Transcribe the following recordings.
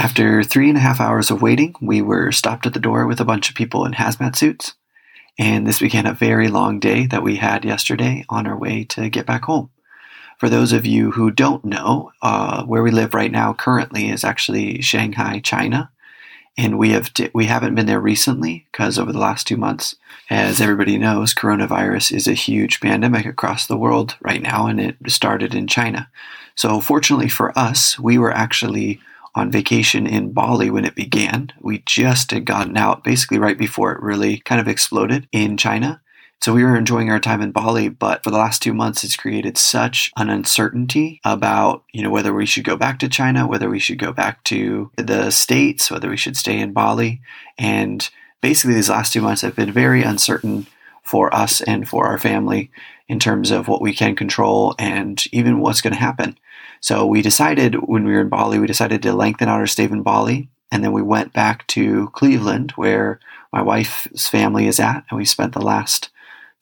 After three and a half hours of waiting, we were stopped at the door with a bunch of people in hazmat suits. And this began a very long day that we had yesterday on our way to get back home. For those of you who don't know, uh, where we live right now currently is actually Shanghai, China and we have we haven't been there recently because over the last two months, as everybody knows, coronavirus is a huge pandemic across the world right now, and it started in China. So fortunately for us, we were actually on vacation in Bali when it began. We just had gotten out basically right before it really kind of exploded in China. So we were enjoying our time in Bali, but for the last two months, it's created such an uncertainty about, you know, whether we should go back to China, whether we should go back to the States, whether we should stay in Bali. And basically, these last two months have been very uncertain for us and for our family in terms of what we can control and even what's going to happen. So we decided when we were in Bali, we decided to lengthen out our stay in Bali. And then we went back to Cleveland, where my wife's family is at. And we spent the last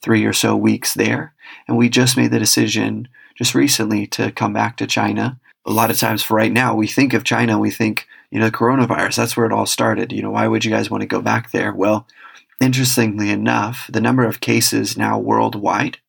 three or so weeks there. And we just made the decision just recently to come back to China. A lot of times for right now, we think of China, we think, you know, the coronavirus, that's where it all started. You know, why would you guys want to go back there? Well, interestingly enough, the number of cases now worldwide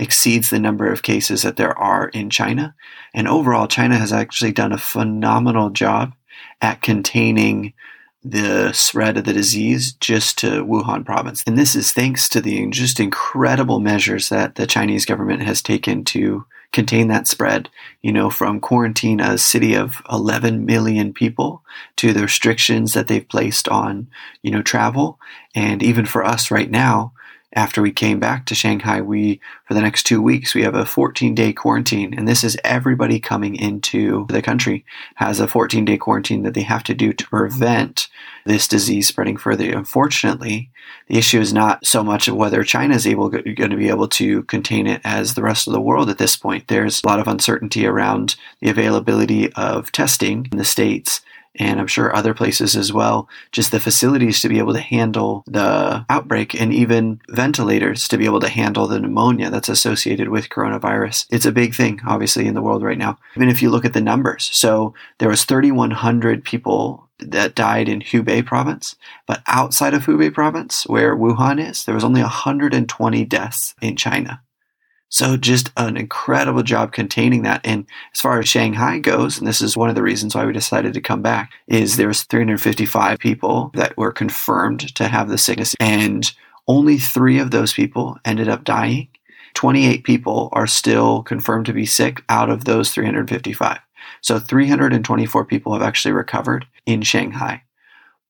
exceeds the number of cases that there are in China. And overall, China has actually done a phenomenal job at containing the spread of the disease just to Wuhan province. And this is thanks to the just incredible measures that the Chinese government has taken to contain that spread, you know, from quarantine a city of 11 million people to the restrictions that they've placed on, you know, travel. And even for us right now, after we came back to Shanghai, we, for the next two weeks, we have a 14 day quarantine. And this is everybody coming into the country has a 14 day quarantine that they have to do to prevent this disease spreading further. Unfortunately, the issue is not so much of whether China is able going to be able to contain it as the rest of the world at this point. There's a lot of uncertainty around the availability of testing in the states and I'm sure other places as well, just the facilities to be able to handle the outbreak and even ventilators to be able to handle the pneumonia that's associated with coronavirus. It's a big thing, obviously, in the world right now. Even if you look at the numbers. So there was 3,100 people that died in Hubei province, but outside of Hubei province, where Wuhan is, there was only 120 deaths in China. So just an incredible job containing that. And as far as Shanghai goes, and this is one of the reasons why we decided to come back, is there was 355 people that were confirmed to have the sickness, and only three of those people ended up dying. 28 people are still confirmed to be sick out of those 355. So 324 people have actually recovered in Shanghai.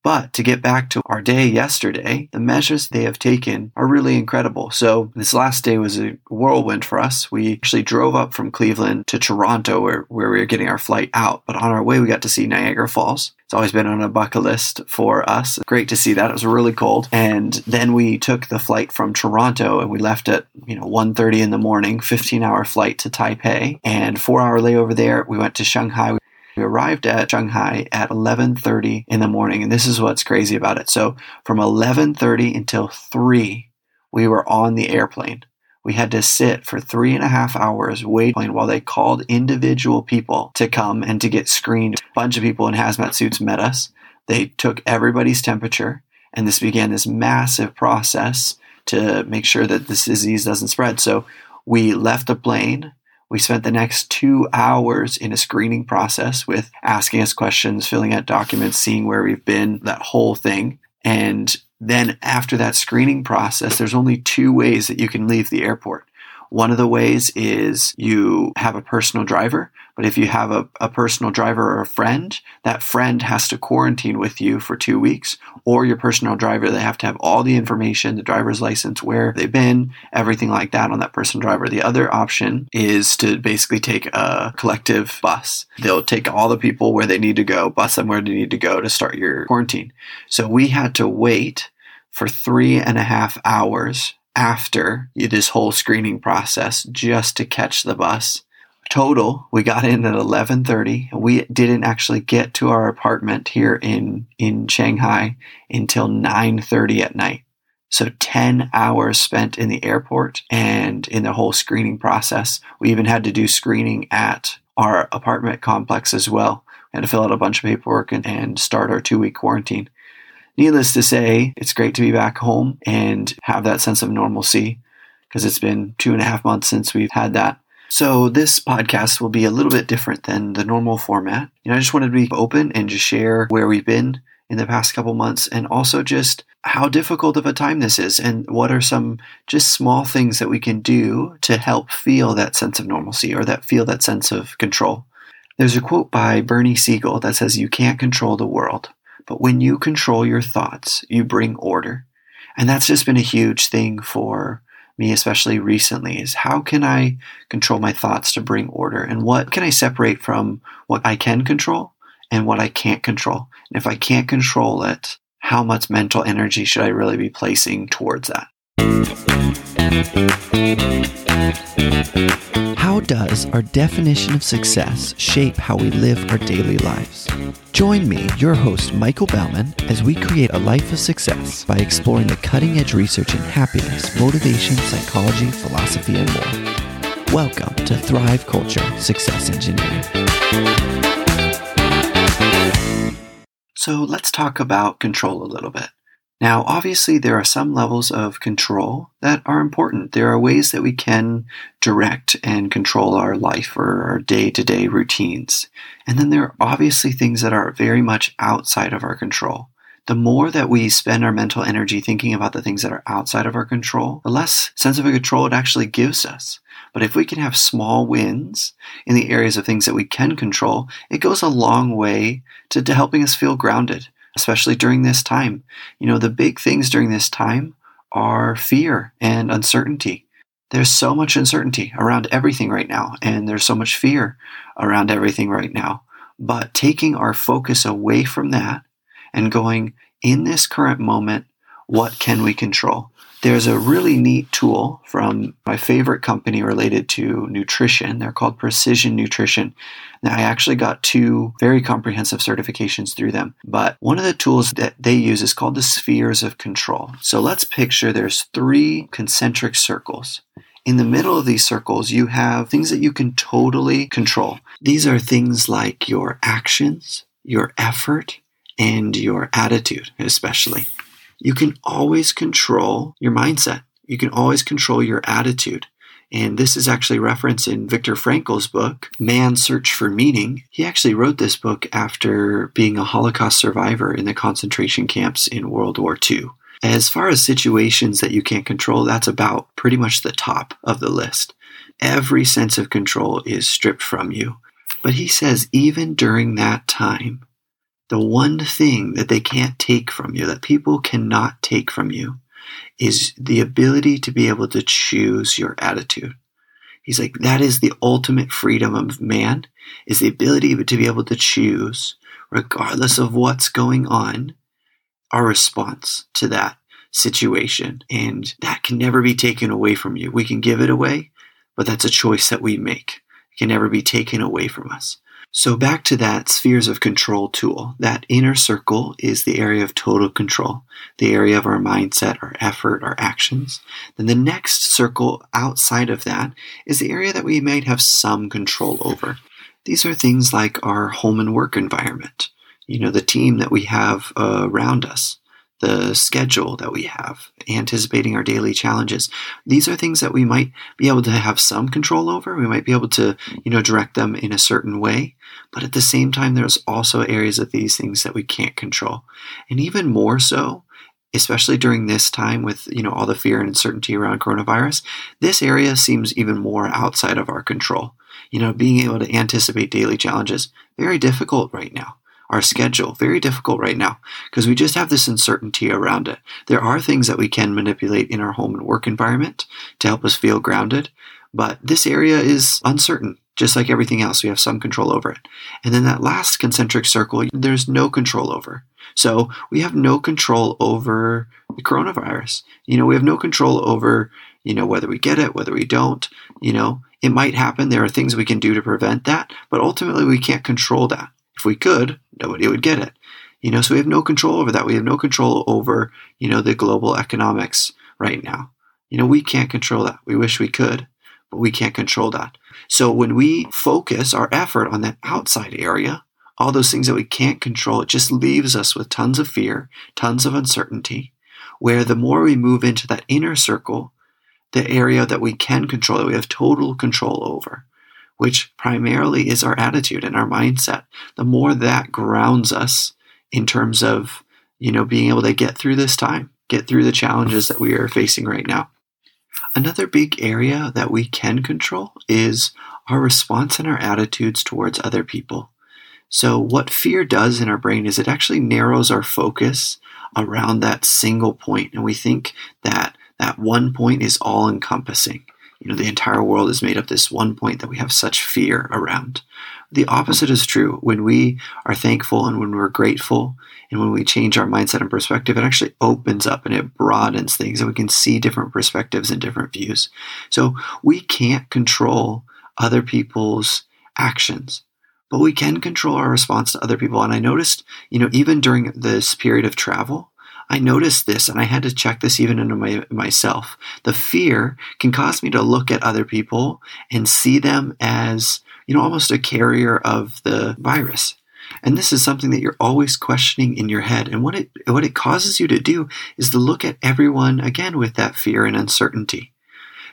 But to get back to our day yesterday, the measures they have taken are really incredible. So this last day was a whirlwind for us. We actually drove up from Cleveland to Toronto where, where we were getting our flight out. But on our way, we got to see Niagara Falls. It's always been on a bucket list for us. Great to see that. It was really cold. And then we took the flight from Toronto and we left at, you know, 1.30 in the morning, 15 hour flight to Taipei and four hour layover there. We went to Shanghai. We arrived at Shanghai at 11:30 in the morning, and this is what's crazy about it. So from 11:30 until 3, we were on the airplane. We had to sit for three and a half hours waiting while they called individual people to come and to get screened. A bunch of people in hazmat suits met us. They took everybody's temperature, and this began this massive process to make sure that this disease doesn't spread. So we left the plane we spent the next two hours in a screening process with asking us questions, filling out documents, seeing where we've been, that whole thing. And then after that screening process, there's only two ways that you can leave the airport. One of the ways is you have a personal driver, but if you have a, a personal driver or a friend, that friend has to quarantine with you for two weeks, or your personal driver, they have to have all the information, the driver's license, where they've been, everything like that on that personal driver. The other option is to basically take a collective bus. They'll take all the people where they need to go, bus them where they need to go to start your quarantine. So we had to wait for three and a half hours after this whole screening process just to catch the bus. Total, we got in at 11:30. We didn't actually get to our apartment here in in Shanghai until 9:30 at night. So 10 hours spent in the airport and in the whole screening process. We even had to do screening at our apartment complex as well had to fill out a bunch of paperwork and, and start our two week quarantine. Needless to say, it's great to be back home and have that sense of normalcy because it's been two and a half months since we've had that. So this podcast will be a little bit different than the normal format. Know, I just wanted to be open and just share where we've been in the past couple months and also just how difficult of a time this is and what are some just small things that we can do to help feel that sense of normalcy or that feel that sense of control. There's a quote by Bernie Siegel that says you can't control the world, but when you control your thoughts, you bring order. And that's just been a huge thing for me, especially recently, is how can I control my thoughts to bring order? And what can I separate from what I can control and what I can't control? And if I can't control it, how much mental energy should I really be placing towards that? Does our definition of success shape how we live our daily lives? Join me, your host, Michael Bauman, as we create a life of success by exploring the cutting edge research in happiness, motivation, psychology, philosophy, and more. Welcome to Thrive Culture Success Engineering. So let's talk about control a little bit. Now, obviously, there are some levels of control that are important. There are ways that we can direct and control our life or our day to day routines. And then there are obviously things that are very much outside of our control. The more that we spend our mental energy thinking about the things that are outside of our control, the less sense of control it actually gives us. But if we can have small wins in the areas of things that we can control, it goes a long way to, to helping us feel grounded especially during this time. You know, the big things during this time are fear and uncertainty. There's so much uncertainty around everything right now, and there's so much fear around everything right now. But taking our focus away from that and going in this current moment, what can we control? There's a really neat tool from my favorite company related to nutrition. They're called Precision Nutrition. Now, I actually got two very comprehensive certifications through them, but one of the tools that they use is called the spheres of control. So let's picture there's three concentric circles. In the middle of these circles, you have things that you can totally control. These are things like your actions, your effort, and your attitude, especially. You can always control your mindset. You can always control your attitude. And this is actually referenced in Viktor Frankl's book, Man's Search for Meaning. He actually wrote this book after being a Holocaust survivor in the concentration camps in World War II. As far as situations that you can't control, that's about pretty much the top of the list. Every sense of control is stripped from you. But he says, even during that time, the one thing that they can't take from you, that people cannot take from you, is the ability to be able to choose your attitude. He's like, that is the ultimate freedom of man, is the ability to be able to choose, regardless of what's going on, our response to that situation. And that can never be taken away from you. We can give it away, but that's a choice that we make. It can never be taken away from us. So back to that spheres of control tool. That inner circle is the area of total control, the area of our mindset, our effort, our actions. Then the next circle outside of that is the area that we might have some control over. These are things like our home and work environment, you know, the team that we have uh, around us, the schedule that we have, anticipating our daily challenges. These are things that we might be able to have some control over. We might be able to, you know, direct them in a certain way. But at the same time, there's also areas of these things that we can't control. And even more so, especially during this time with, you know, all the fear and uncertainty around coronavirus, this area seems even more outside of our control. You know, being able to anticipate daily challenges, very difficult right now our schedule. Very difficult right now because we just have this uncertainty around it. There are things that we can manipulate in our home and work environment to help us feel grounded, but this area is uncertain. Just like everything else, we have some control over it. And then that last concentric circle, there's no control over. So we have no control over the coronavirus. You know, we have no control over, you know, whether we get it, whether we don't. You know, it might happen. There are things we can do to prevent that, but ultimately we can't control that. If we could, nobody would get it. You know, so we have no control over that. We have no control over, you know, the global economics right now. You know, we can't control that. We wish we could, but we can't control that. So when we focus our effort on that outside area all those things that we can't control, it just leaves us with tons of fear, tons of uncertainty. Where the more we move into that inner circle, the area that we can control, that we have total control over, which primarily is our attitude and our mindset, the more that grounds us in terms of, you know, being able to get through this time, get through the challenges that we are facing right now. Another big area that we can control is our response and our attitudes towards other people. So, what fear does in our brain is it actually narrows our focus around that single point, and we think that that one point is all encompassing. You know, the entire world is made up this one point that we have such fear around. The opposite is true. When we are thankful and when we're grateful and when we change our mindset and perspective, it actually opens up and it broadens things and we can see different perspectives and different views. So we can't control other people's actions, but we can control our response to other people. And I noticed, you know, even during this period of travel, I noticed this and I had to check this even into my, myself. The fear can cause me to look at other people and see them as you know, almost a carrier of the virus. And this is something that you're always questioning in your head. And what it what it causes you to do is to look at everyone again with that fear and uncertainty.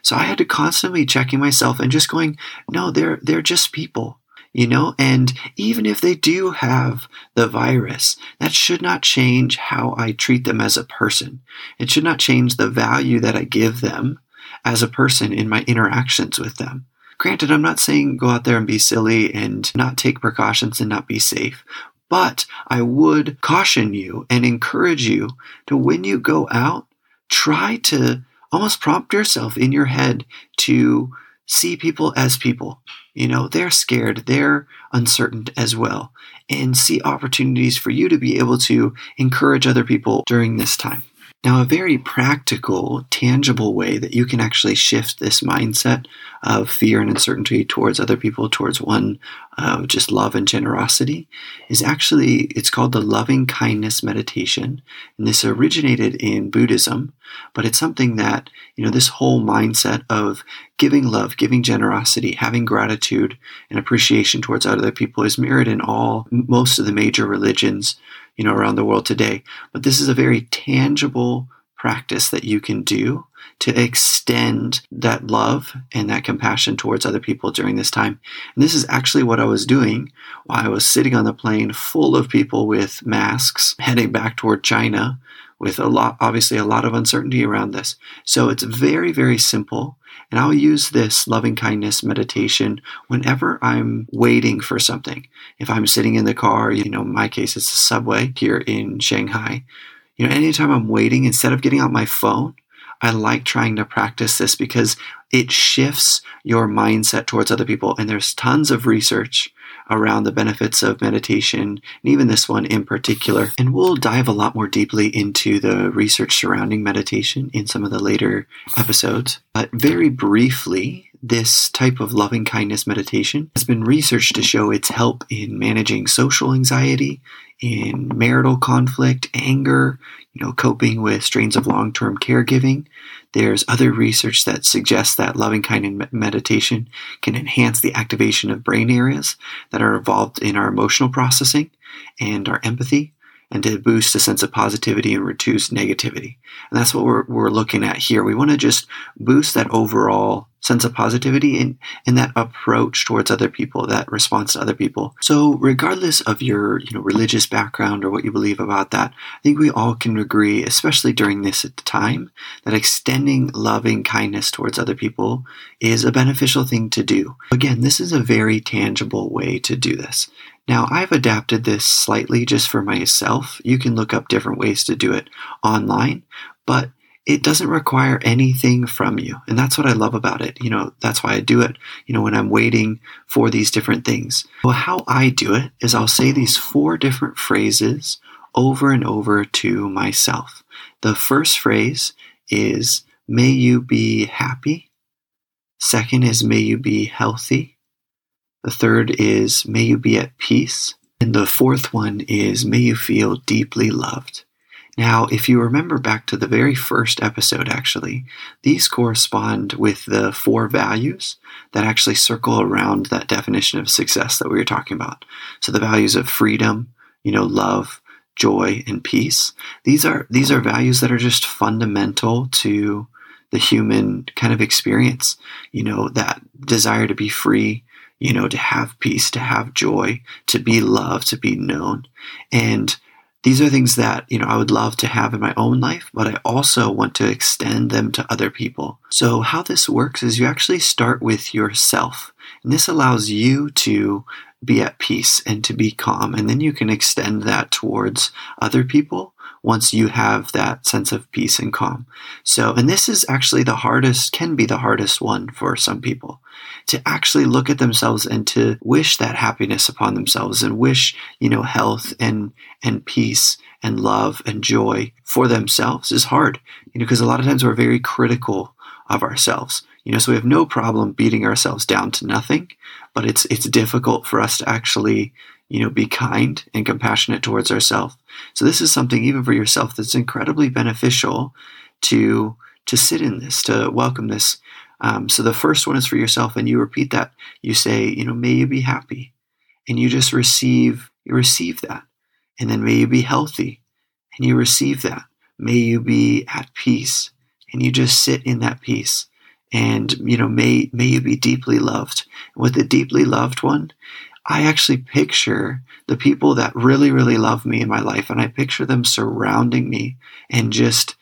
So I had to constantly checking myself and just going, no, they're they're just people. You know, and even if they do have the virus, that should not change how I treat them as a person. It should not change the value that I give them as a person in my interactions with them. Granted, I'm not saying go out there and be silly and not take precautions and not be safe. But I would caution you and encourage you to when you go out, try to almost prompt yourself in your head to see people as people. You know, they're scared, they're uncertain as well, and see opportunities for you to be able to encourage other people during this time. Now, a very practical, tangible way that you can actually shift this mindset of fear and uncertainty towards other people, towards one of just love and generosity, is actually, it's called the loving kindness meditation. And this originated in Buddhism, but it's something that, you know, this whole mindset of giving love, giving generosity, having gratitude and appreciation towards other people is mirrored in all, most of the major religions you know, around the world today. But this is a very tangible practice that you can do to extend that love and that compassion towards other people during this time. And this is actually what I was doing while I was sitting on the plane full of people with masks heading back toward China with a lot, obviously, a lot of uncertainty around this. So it's very, very simple. And I'll use this loving kindness meditation whenever I'm waiting for something. If I'm sitting in the car, you know, in my case, it's the subway here in Shanghai. You know, anytime I'm waiting, instead of getting out my phone, I like trying to practice this because it shifts your mindset towards other people. And there's tons of research around the benefits of meditation, and even this one in particular. And we'll dive a lot more deeply into the research surrounding meditation in some of the later episodes. But very briefly, this type of loving kindness meditation has been researched to show its help in managing social anxiety, in marital conflict, anger, you know, coping with strains of long-term caregiving. There's other research that suggests that loving kindness meditation can enhance the activation of brain areas that are involved in our emotional processing and our empathy and to boost a sense of positivity and reduce negativity. And that's what we're, we're looking at here. We want to just boost that overall sense of positivity and, and that approach towards other people, that response to other people. So regardless of your, you know, religious background or what you believe about that, I think we all can agree, especially during this time, that extending loving kindness towards other people is a beneficial thing to do. Again, this is a very tangible way to do this. Now, I've adapted this slightly just for myself. You can look up different ways to do it online, but it doesn't require anything from you. And that's what I love about it. You know, that's why I do it, you know, when I'm waiting for these different things. Well, how I do it is I'll say these four different phrases over and over to myself. The first phrase is, may you be happy. Second is, may you be healthy. The third is, may you be at peace. And the fourth one is, may you feel deeply loved. Now, if you remember back to the very first episode, actually, these correspond with the four values that actually circle around that definition of success that we were talking about. So the values of freedom, you know, love, joy, and peace. These are these are values that are just fundamental to the human kind of experience. You know, that desire to be free, you know, to have peace, to have joy, to be loved, to be known. And these are things that, you know, I would love to have in my own life, but I also want to extend them to other people. So how this works is you actually start with yourself. And this allows you to be at peace and to be calm. And then you can extend that towards other people once you have that sense of peace and calm. So, and this is actually the hardest, can be the hardest one for some people to actually look at themselves and to wish that happiness upon themselves and wish, you know, health and, and peace and love and joy for themselves is hard, you know, because a lot of times we're very critical of ourselves. You know, so we have no problem beating ourselves down to nothing, but it's it's difficult for us to actually you know, be kind and compassionate towards ourselves. So this is something even for yourself that's incredibly beneficial to to sit in this, to welcome this. Um, so the first one is for yourself, and you repeat that. You say, you know, may you be happy, and you just receive you receive that, and then may you be healthy, and you receive that. May you be at peace, and you just sit in that peace and you know may may you be deeply loved with the deeply loved one I actually picture the people that really, really love me in my life, and I picture them surrounding me and just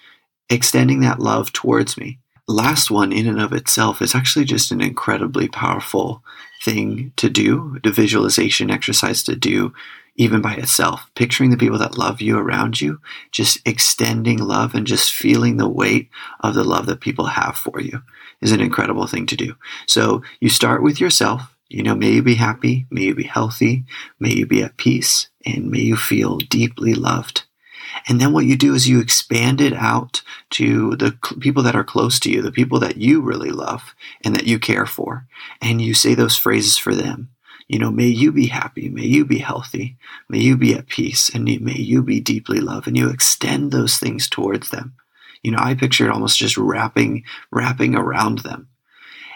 extending that love towards me. Last one, in and of itself, is actually just an incredibly powerful thing to do, the visualization exercise to do, even by itself. Picturing the people that love you around you, just extending love and just feeling the weight of the love that people have for you is an incredible thing to do. So you start with yourself you know, may you be happy, may you be healthy, may you be at peace, and may you feel deeply loved. And then what you do is you expand it out to the people that are close to you, the people that you really love and that you care for. And you say those phrases for them. You know, may you be happy, may you be healthy, may you be at peace, and may you be deeply loved. And you extend those things towards them. You know, I picture it almost just wrapping, wrapping around them.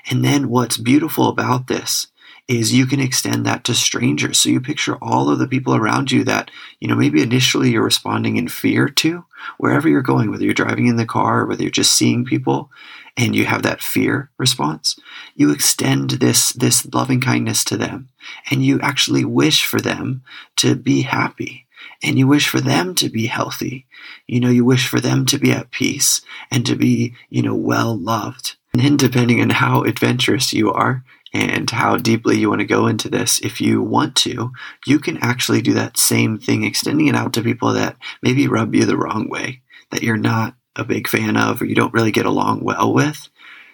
And then what's beautiful about this is you can extend that to strangers. So you picture all of the people around you that, you know, maybe initially you're responding in fear to, wherever you're going, whether you're driving in the car or whether you're just seeing people and you have that fear response, you extend this, this loving kindness to them and you actually wish for them to be happy and you wish for them to be healthy. You know, you wish for them to be at peace and to be, you know, well loved. And then depending on how adventurous you are, and how deeply you want to go into this, if you want to, you can actually do that same thing, extending it out to people that maybe rub you the wrong way, that you're not a big fan of, or you don't really get along well with.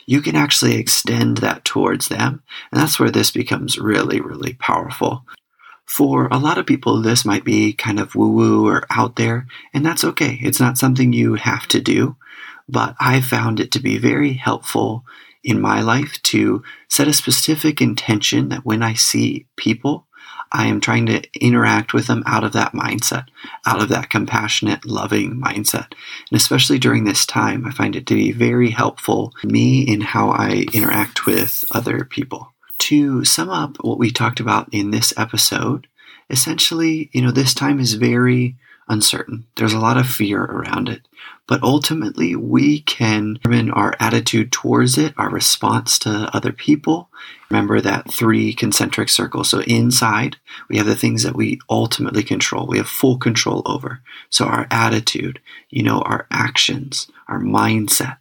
You can actually extend that towards them. And that's where this becomes really, really powerful. For a lot of people, this might be kind of woo woo or out there, and that's okay. It's not something you have to do, but I found it to be very helpful in my life to set a specific intention that when I see people, I am trying to interact with them out of that mindset, out of that compassionate, loving mindset. And especially during this time, I find it to be very helpful me in how I interact with other people. To sum up what we talked about in this episode, essentially, you know, this time is very uncertain. There's a lot of fear around it. But ultimately, we can determine our attitude towards it, our response to other people. Remember that three concentric circles. So inside, we have the things that we ultimately control. We have full control over. So our attitude, you know, our actions, our mindset.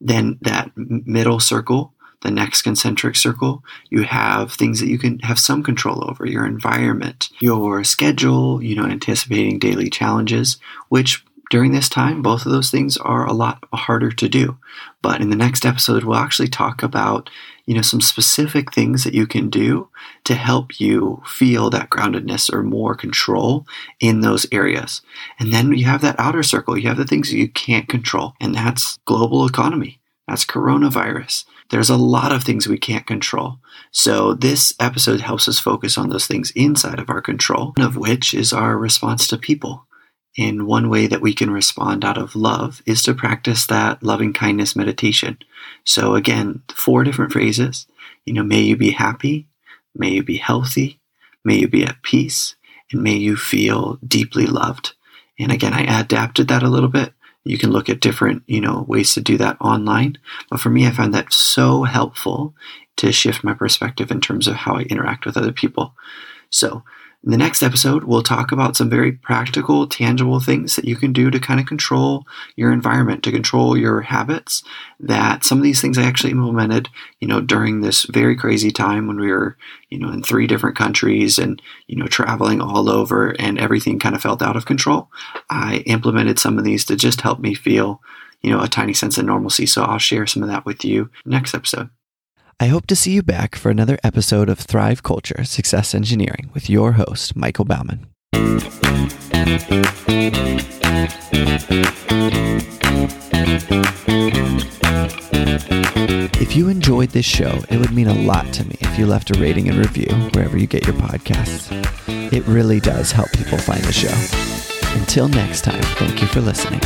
Then that middle circle, the next concentric circle, you have things that you can have some control over your environment, your schedule, you know, anticipating daily challenges, which during this time, both of those things are a lot harder to do. But in the next episode, we'll actually talk about, you know, some specific things that you can do to help you feel that groundedness or more control in those areas. And then you have that outer circle. You have the things that you can't control, and that's global economy. That's coronavirus. There's a lot of things we can't control. So this episode helps us focus on those things inside of our control, one of which is our response to people And one way that we can respond out of love is to practice that loving kindness meditation. So, again, four different phrases. You know, may you be happy, may you be healthy, may you be at peace, and may you feel deeply loved. And again, I adapted that a little bit. You can look at different, you know, ways to do that online. But for me, I found that so helpful to shift my perspective in terms of how I interact with other people. So, in the next episode, we'll talk about some very practical, tangible things that you can do to kind of control your environment, to control your habits. That some of these things I actually implemented, you know, during this very crazy time when we were, you know, in three different countries and, you know, traveling all over and everything kind of felt out of control. I implemented some of these to just help me feel, you know, a tiny sense of normalcy. So I'll share some of that with you next episode. I hope to see you back for another episode of Thrive Culture Success Engineering with your host, Michael Bauman. If you enjoyed this show, it would mean a lot to me if you left a rating and review wherever you get your podcasts. It really does help people find the show. Until next time, thank you for listening.